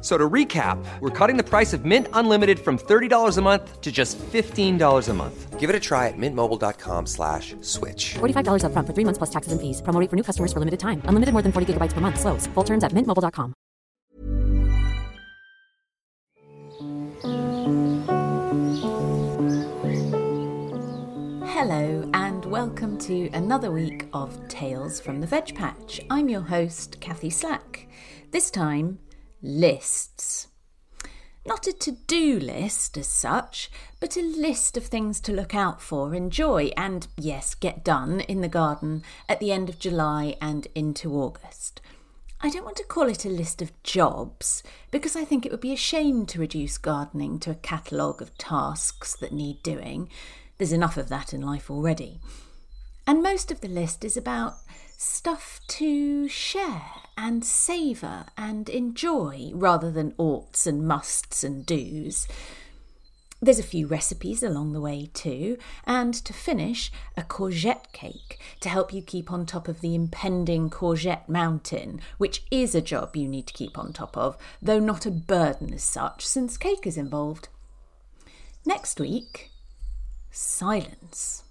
So to recap, we're cutting the price of Mint Unlimited from $30 a month to just $15 a month. Give it a try at mintmobile.com slash switch. $45 upfront for three months plus taxes and fees. Promo rate for new customers for limited time. Unlimited more than 40 gigabytes per month. Slows. Full terms at mintmobile.com. Hello and welcome to another week of Tales from the Veg Patch. I'm your host, Kathy Slack. This time, lists. Not a to do list as such, but a list of things to look out for, enjoy, and yes, get done in the garden at the end of July and into August. I don't want to call it a list of jobs because I think it would be a shame to reduce gardening to a catalogue of tasks that need doing. There's enough of that in life already. And most of the list is about stuff to share and savour and enjoy rather than oughts and musts and do's. There's a few recipes along the way too, and to finish, a courgette cake to help you keep on top of the impending courgette mountain, which is a job you need to keep on top of, though not a burden as such, since cake is involved. Next week, silence.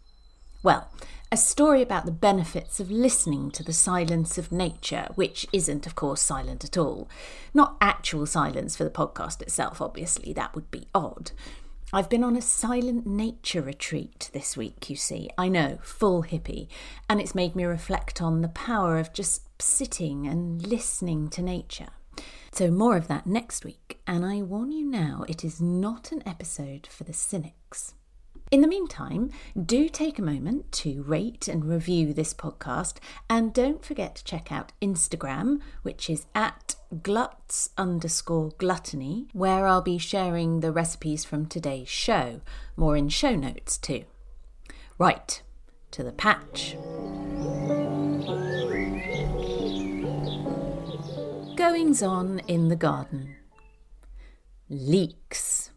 Well, a story about the benefits of listening to the silence of nature, which isn't, of course, silent at all. Not actual silence for the podcast itself, obviously, that would be odd. I've been on a silent nature retreat this week, you see. I know, full hippie. And it's made me reflect on the power of just sitting and listening to nature. So, more of that next week. And I warn you now, it is not an episode for the cynics. In the meantime, do take a moment to rate and review this podcast, and don't forget to check out Instagram, which is at gluts underscore gluttony, where I'll be sharing the recipes from today's show. More in show notes too. Right, to the patch. Goings on in the garden. Leeks.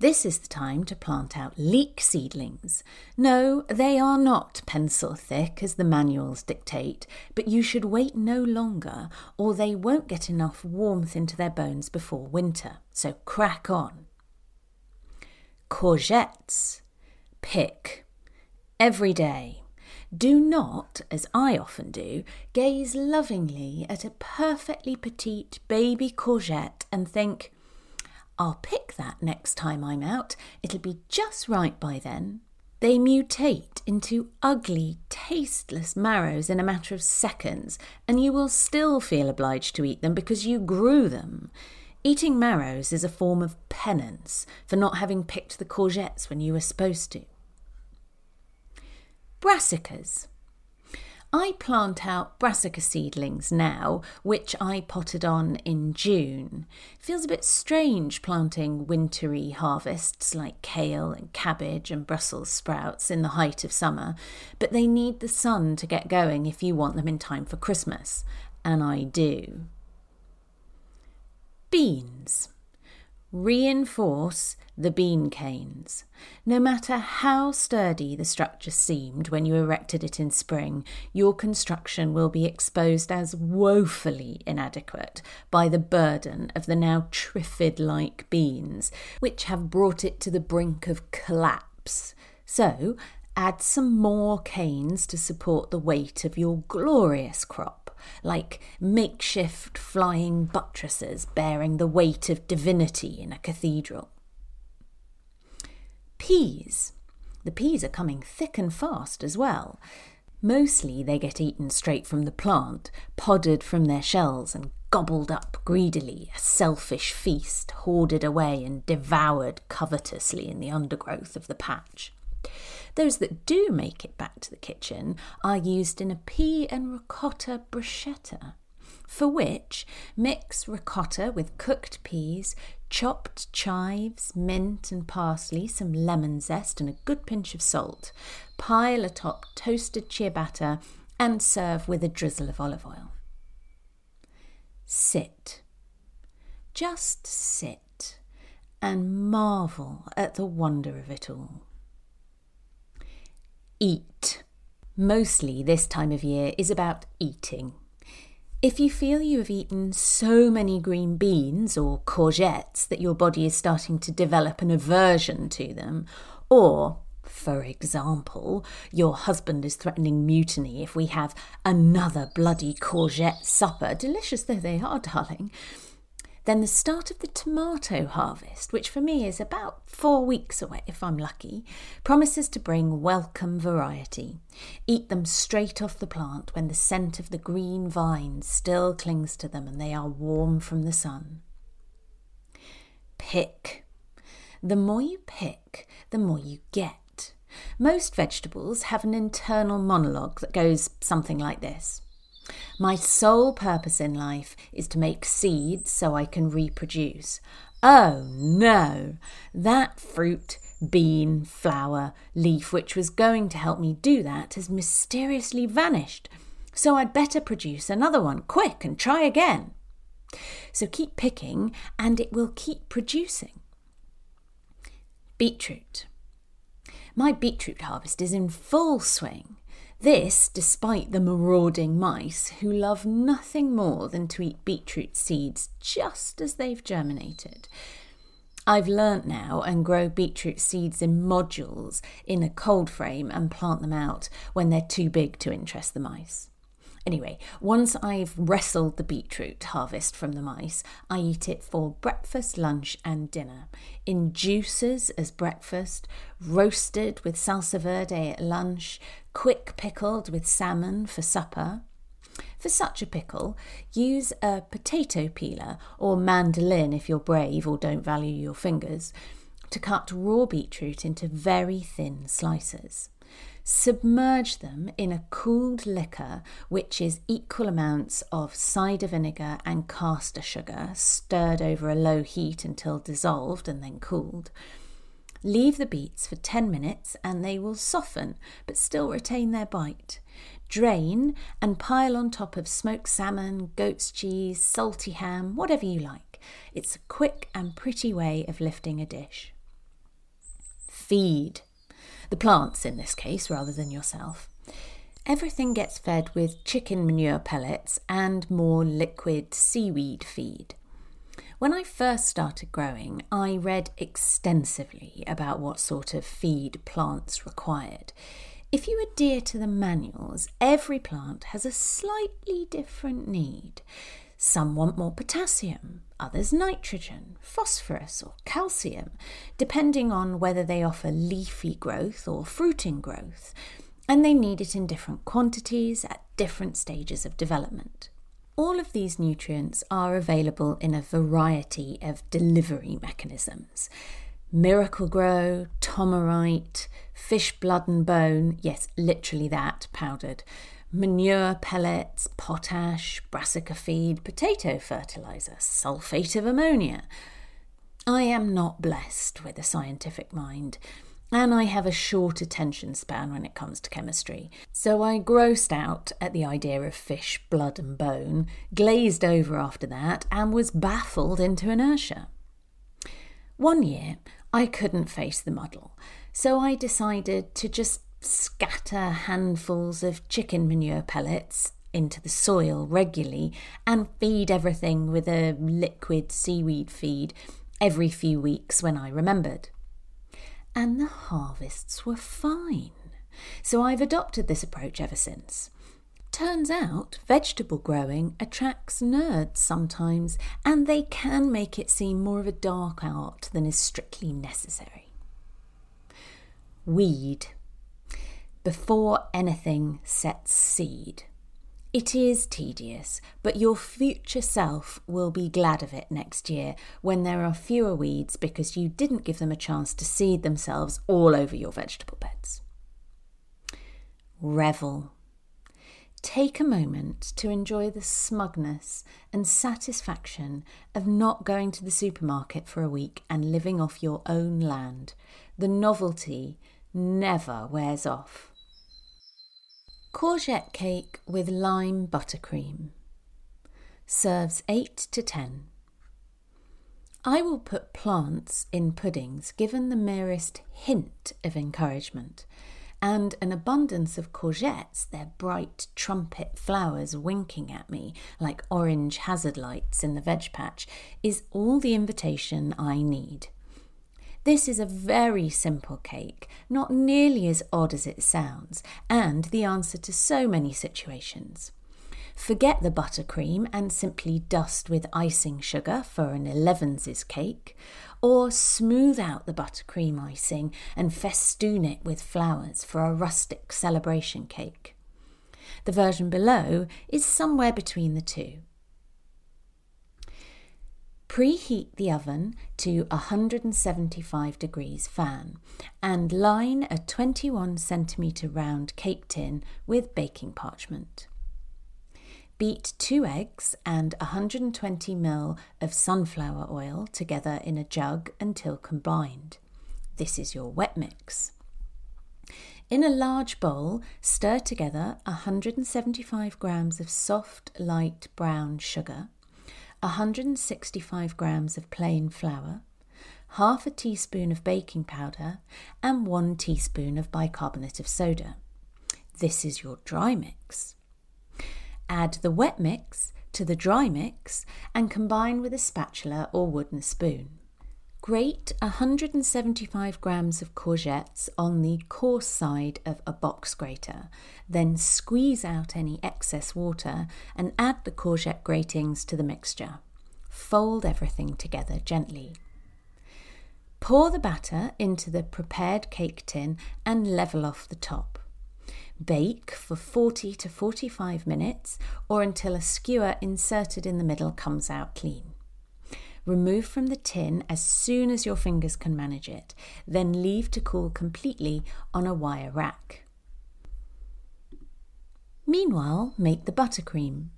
This is the time to plant out leek seedlings. No, they are not pencil thick as the manuals dictate, but you should wait no longer or they won't get enough warmth into their bones before winter. So crack on. Courgettes. Pick. Every day. Do not, as I often do, gaze lovingly at a perfectly petite baby courgette and think, I'll pick that next time I'm out. It'll be just right by then. They mutate into ugly, tasteless marrows in a matter of seconds, and you will still feel obliged to eat them because you grew them. Eating marrows is a form of penance for not having picked the courgettes when you were supposed to. Brassicas. I plant out brassica seedlings now, which I potted on in June. Feels a bit strange planting wintry harvests like kale and cabbage and Brussels sprouts in the height of summer, but they need the sun to get going if you want them in time for Christmas, and I do. Beans. Reinforce the bean canes. No matter how sturdy the structure seemed when you erected it in spring, your construction will be exposed as woefully inadequate by the burden of the now triffid like beans, which have brought it to the brink of collapse. So, add some more canes to support the weight of your glorious crop like makeshift flying buttresses bearing the weight of divinity in a cathedral. Peas. The peas are coming thick and fast as well. Mostly they get eaten straight from the plant, podded from their shells and gobbled up greedily, a selfish feast hoarded away and devoured covetously in the undergrowth of the patch. Those that do make it back to the kitchen are used in a pea and ricotta bruschetta, For which, mix ricotta with cooked peas, chopped chives, mint and parsley, some lemon zest, and a good pinch of salt. Pile atop toasted ciabatta and serve with a drizzle of olive oil. Sit. Just sit and marvel at the wonder of it all. Eat. Mostly this time of year is about eating. If you feel you have eaten so many green beans or courgettes that your body is starting to develop an aversion to them, or, for example, your husband is threatening mutiny if we have another bloody courgette supper, delicious though they are, darling, then the start of the tomato harvest, which for me is about four weeks away if I'm lucky, promises to bring welcome variety. Eat them straight off the plant when the scent of the green vines still clings to them and they are warm from the sun. Pick. The more you pick, the more you get. Most vegetables have an internal monologue that goes something like this. My sole purpose in life is to make seeds so I can reproduce. Oh no! That fruit, bean, flower, leaf, which was going to help me do that, has mysteriously vanished. So I'd better produce another one quick and try again. So keep picking and it will keep producing. Beetroot. My beetroot harvest is in full swing. This despite the marauding mice who love nothing more than to eat beetroot seeds just as they've germinated. I've learnt now and grow beetroot seeds in modules in a cold frame and plant them out when they're too big to interest the mice. Anyway, once I've wrestled the beetroot harvest from the mice, I eat it for breakfast, lunch, and dinner. In juices as breakfast, roasted with salsa verde at lunch, quick pickled with salmon for supper. For such a pickle, use a potato peeler or mandolin if you're brave or don't value your fingers to cut raw beetroot into very thin slices. Submerge them in a cooled liquor, which is equal amounts of cider vinegar and caster sugar, stirred over a low heat until dissolved and then cooled. Leave the beets for 10 minutes and they will soften but still retain their bite. Drain and pile on top of smoked salmon, goat's cheese, salty ham, whatever you like. It's a quick and pretty way of lifting a dish. Feed the plants in this case, rather than yourself. Everything gets fed with chicken manure pellets and more liquid seaweed feed. When I first started growing, I read extensively about what sort of feed plants required. If you adhere to the manuals, every plant has a slightly different need. Some want more potassium, others nitrogen, phosphorus, or calcium, depending on whether they offer leafy growth or fruiting growth, and they need it in different quantities at different stages of development. All of these nutrients are available in a variety of delivery mechanisms. Miracle-Gro, Tomorite, fish blood and bone, yes, literally that, powdered, manure pellets, potash, brassica feed, potato fertilizer, sulfate of ammonia. I am not blessed with a scientific mind, and I have a short attention span when it comes to chemistry. So I grossed out at the idea of fish, blood, and bone, glazed over after that, and was baffled into inertia. One year, I couldn't face the muddle, so I decided to just scatter handfuls of chicken manure pellets into the soil regularly and feed everything with a liquid seaweed feed every few weeks when I remembered. And the harvests were fine. So I've adopted this approach ever since. Turns out vegetable growing attracts nerds sometimes, and they can make it seem more of a dark art than is strictly necessary. Weed before anything sets seed. It is tedious, but your future self will be glad of it next year when there are fewer weeds because you didn't give them a chance to seed themselves all over your vegetable beds. Revel. Take a moment to enjoy the smugness and satisfaction of not going to the supermarket for a week and living off your own land. The novelty never wears off. Courgette cake with lime buttercream. Serves 8 to 10. I will put plants in puddings given the merest hint of encouragement and an abundance of courgettes, their bright trumpet flowers winking at me like orange hazard lights in the veg patch, is all the invitation I need. This is a very simple cake, not nearly as odd as it sounds, and the answer to so many situations. Forget the buttercream and simply dust with icing sugar for an elevenses cake, or smooth out the buttercream icing and festoon it with flowers for a rustic celebration cake. The version below is somewhere between the two. Preheat the oven to 175 degrees fan and line a 21 centimetre round cake tin with baking parchment. Beat two eggs and 120 ml of sunflower oil together in a jug until combined. This is your wet mix. In a large bowl, stir together 175 grams of soft, light brown sugar, 165 grams of plain flour, half a teaspoon of baking powder, and one teaspoon of bicarbonate of soda. This is your dry mix. Add the wet mix to the dry mix and combine with a spatula or wooden spoon. Grate 175 grams of courgettes on the coarse side of a box grater, then squeeze out any excess water and add the courgette gratings to the mixture. Fold everything together gently. Pour the batter into the prepared cake tin and level off the top. Bake for 40 to 45 minutes or until a skewer inserted in the middle comes out clean. Remove from the tin as soon as your fingers can manage it, then leave to cool completely on a wire rack. Meanwhile, make the buttercream.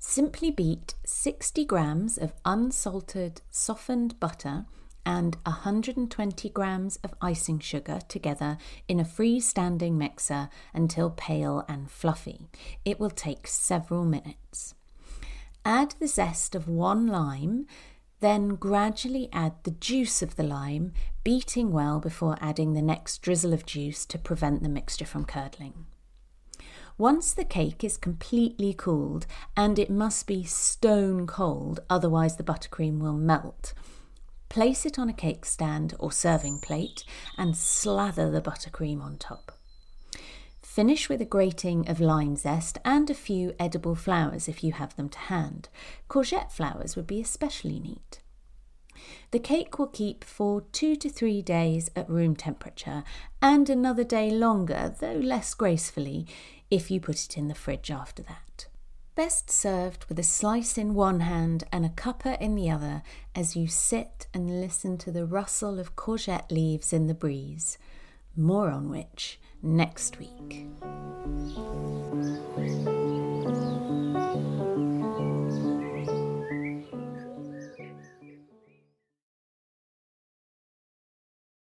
Simply beat 60 grams of unsalted softened butter and 120 grams of icing sugar together in a freestanding mixer until pale and fluffy. It will take several minutes. Add the zest of one lime, then gradually add the juice of the lime, beating well before adding the next drizzle of juice to prevent the mixture from curdling. Once the cake is completely cooled, and it must be stone cold, otherwise the buttercream will melt, Place it on a cake stand or serving plate and slather the buttercream on top. Finish with a grating of lime zest and a few edible flowers if you have them to hand. Courgette flowers would be especially neat. The cake will keep for two to three days at room temperature and another day longer, though less gracefully, if you put it in the fridge after that. Best served with a slice in one hand and a cuppa in the other as you sit and listen to the rustle of courgette leaves in the breeze. More on which next week.